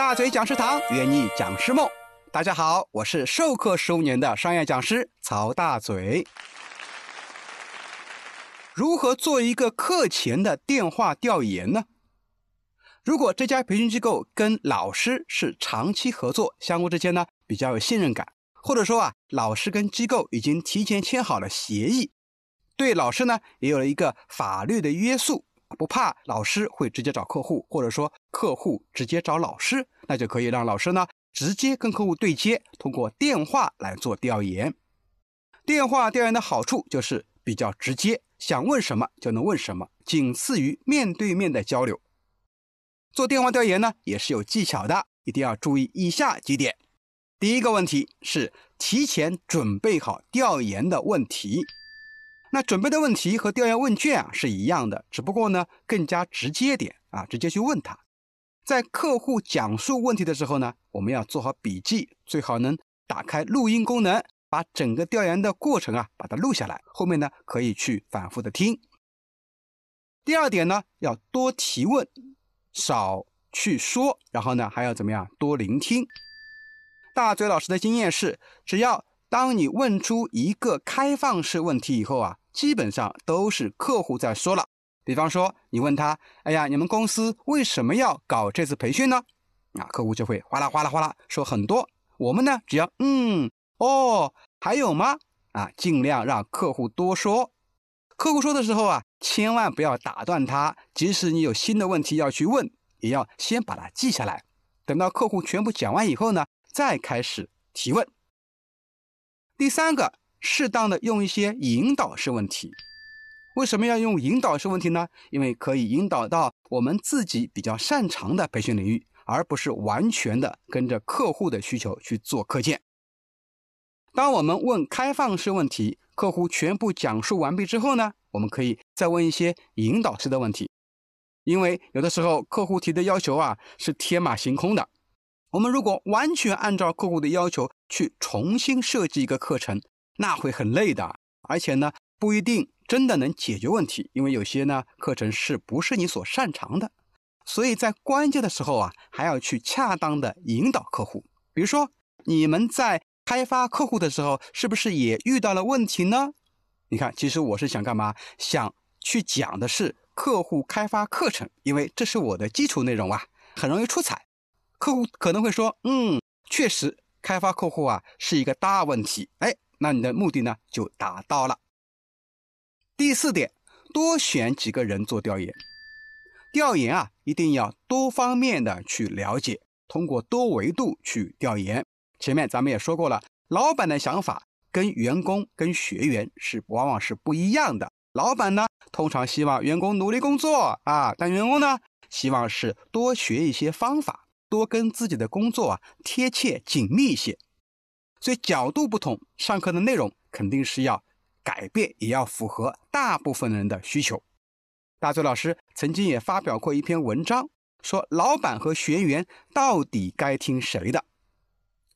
大嘴讲师堂，圆你讲师梦。大家好，我是授课十五年的商业讲师曹大嘴。如何做一个课前的电话调研呢？如果这家培训机构跟老师是长期合作，相互之间呢比较有信任感，或者说啊，老师跟机构已经提前签好了协议，对老师呢也有了一个法律的约束。不怕老师会直接找客户，或者说客户直接找老师，那就可以让老师呢直接跟客户对接，通过电话来做调研。电话调研的好处就是比较直接，想问什么就能问什么，仅次于面对面的交流。做电话调研呢也是有技巧的，一定要注意以下几点。第一个问题是提前准备好调研的问题。那准备的问题和调研问卷啊是一样的，只不过呢更加直接点啊，直接去问他。在客户讲述问题的时候呢，我们要做好笔记，最好能打开录音功能，把整个调研的过程啊把它录下来，后面呢可以去反复的听。第二点呢，要多提问，少去说，然后呢还要怎么样？多聆听。大嘴老师的经验是，只要当你问出一个开放式问题以后啊。基本上都是客户在说了，比方说你问他，哎呀，你们公司为什么要搞这次培训呢？啊，客户就会哗啦哗啦哗啦说很多。我们呢，只要嗯哦，还有吗？啊，尽量让客户多说。客户说的时候啊，千万不要打断他。即使你有新的问题要去问，也要先把它记下来。等到客户全部讲完以后呢，再开始提问。第三个。适当的用一些引导式问题，为什么要用引导式问题呢？因为可以引导到我们自己比较擅长的培训领域，而不是完全的跟着客户的需求去做课件。当我们问开放式问题，客户全部讲述完毕之后呢，我们可以再问一些引导式的问题，因为有的时候客户提的要求啊是天马行空的，我们如果完全按照客户的要求去重新设计一个课程。那会很累的，而且呢，不一定真的能解决问题，因为有些呢课程是不是你所擅长的，所以在关键的时候啊，还要去恰当的引导客户。比如说，你们在开发客户的时候，是不是也遇到了问题呢？你看，其实我是想干嘛？想去讲的是客户开发课程，因为这是我的基础内容啊，很容易出彩。客户可能会说，嗯，确实开发客户啊是一个大问题，哎。那你的目的呢就达到了。第四点，多选几个人做调研。调研啊，一定要多方面的去了解，通过多维度去调研。前面咱们也说过了，老板的想法跟员工、跟学员是往往是不一样的。老板呢，通常希望员工努力工作啊，但员工呢，希望是多学一些方法，多跟自己的工作啊贴切紧密一些。所以角度不同，上课的内容肯定是要改变，也要符合大部分人的需求。大嘴老师曾经也发表过一篇文章，说老板和学员到底该听谁的？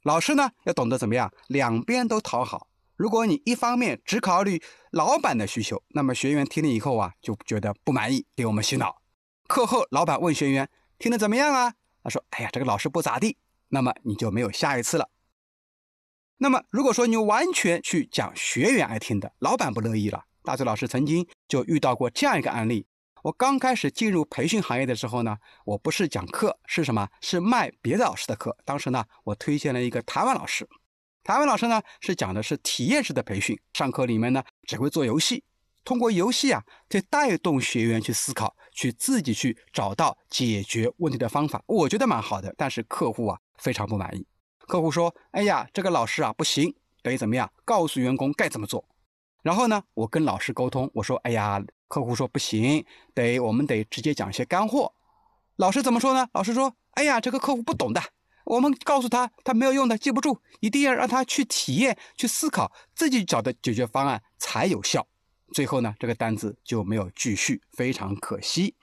老师呢要懂得怎么样，两边都讨好。如果你一方面只考虑老板的需求，那么学员听了以后啊就觉得不满意，给我们洗脑。课后老板问学员听得怎么样啊？他说：“哎呀，这个老师不咋地。”那么你就没有下一次了。那么，如果说你完全去讲学员爱听的，老板不乐意了。大嘴老师曾经就遇到过这样一个案例：我刚开始进入培训行业的时候呢，我不是讲课，是什么？是卖别的老师的课。当时呢，我推荐了一个台湾老师，台湾老师呢是讲的是体验式的培训，上课里面呢只会做游戏，通过游戏啊，去带动学员去思考，去自己去找到解决问题的方法。我觉得蛮好的，但是客户啊非常不满意。客户说：“哎呀，这个老师啊不行，得怎么样？告诉员工该怎么做。然后呢，我跟老师沟通，我说：‘哎呀，客户说不行，得我们得直接讲一些干货。’老师怎么说呢？老师说：‘哎呀，这个客户不懂的，我们告诉他，他没有用的，记不住，一定要让他去体验、去思考，自己找的解决方案才有效。’最后呢，这个单子就没有继续，非常可惜。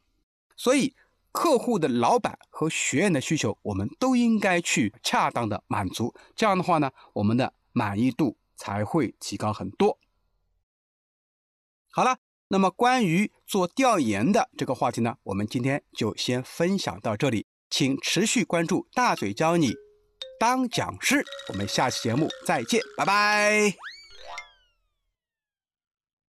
所以。”客户的老板和学员的需求，我们都应该去恰当的满足。这样的话呢，我们的满意度才会提高很多。好了，那么关于做调研的这个话题呢，我们今天就先分享到这里。请持续关注大嘴教你当讲师。我们下期节目再见，拜拜。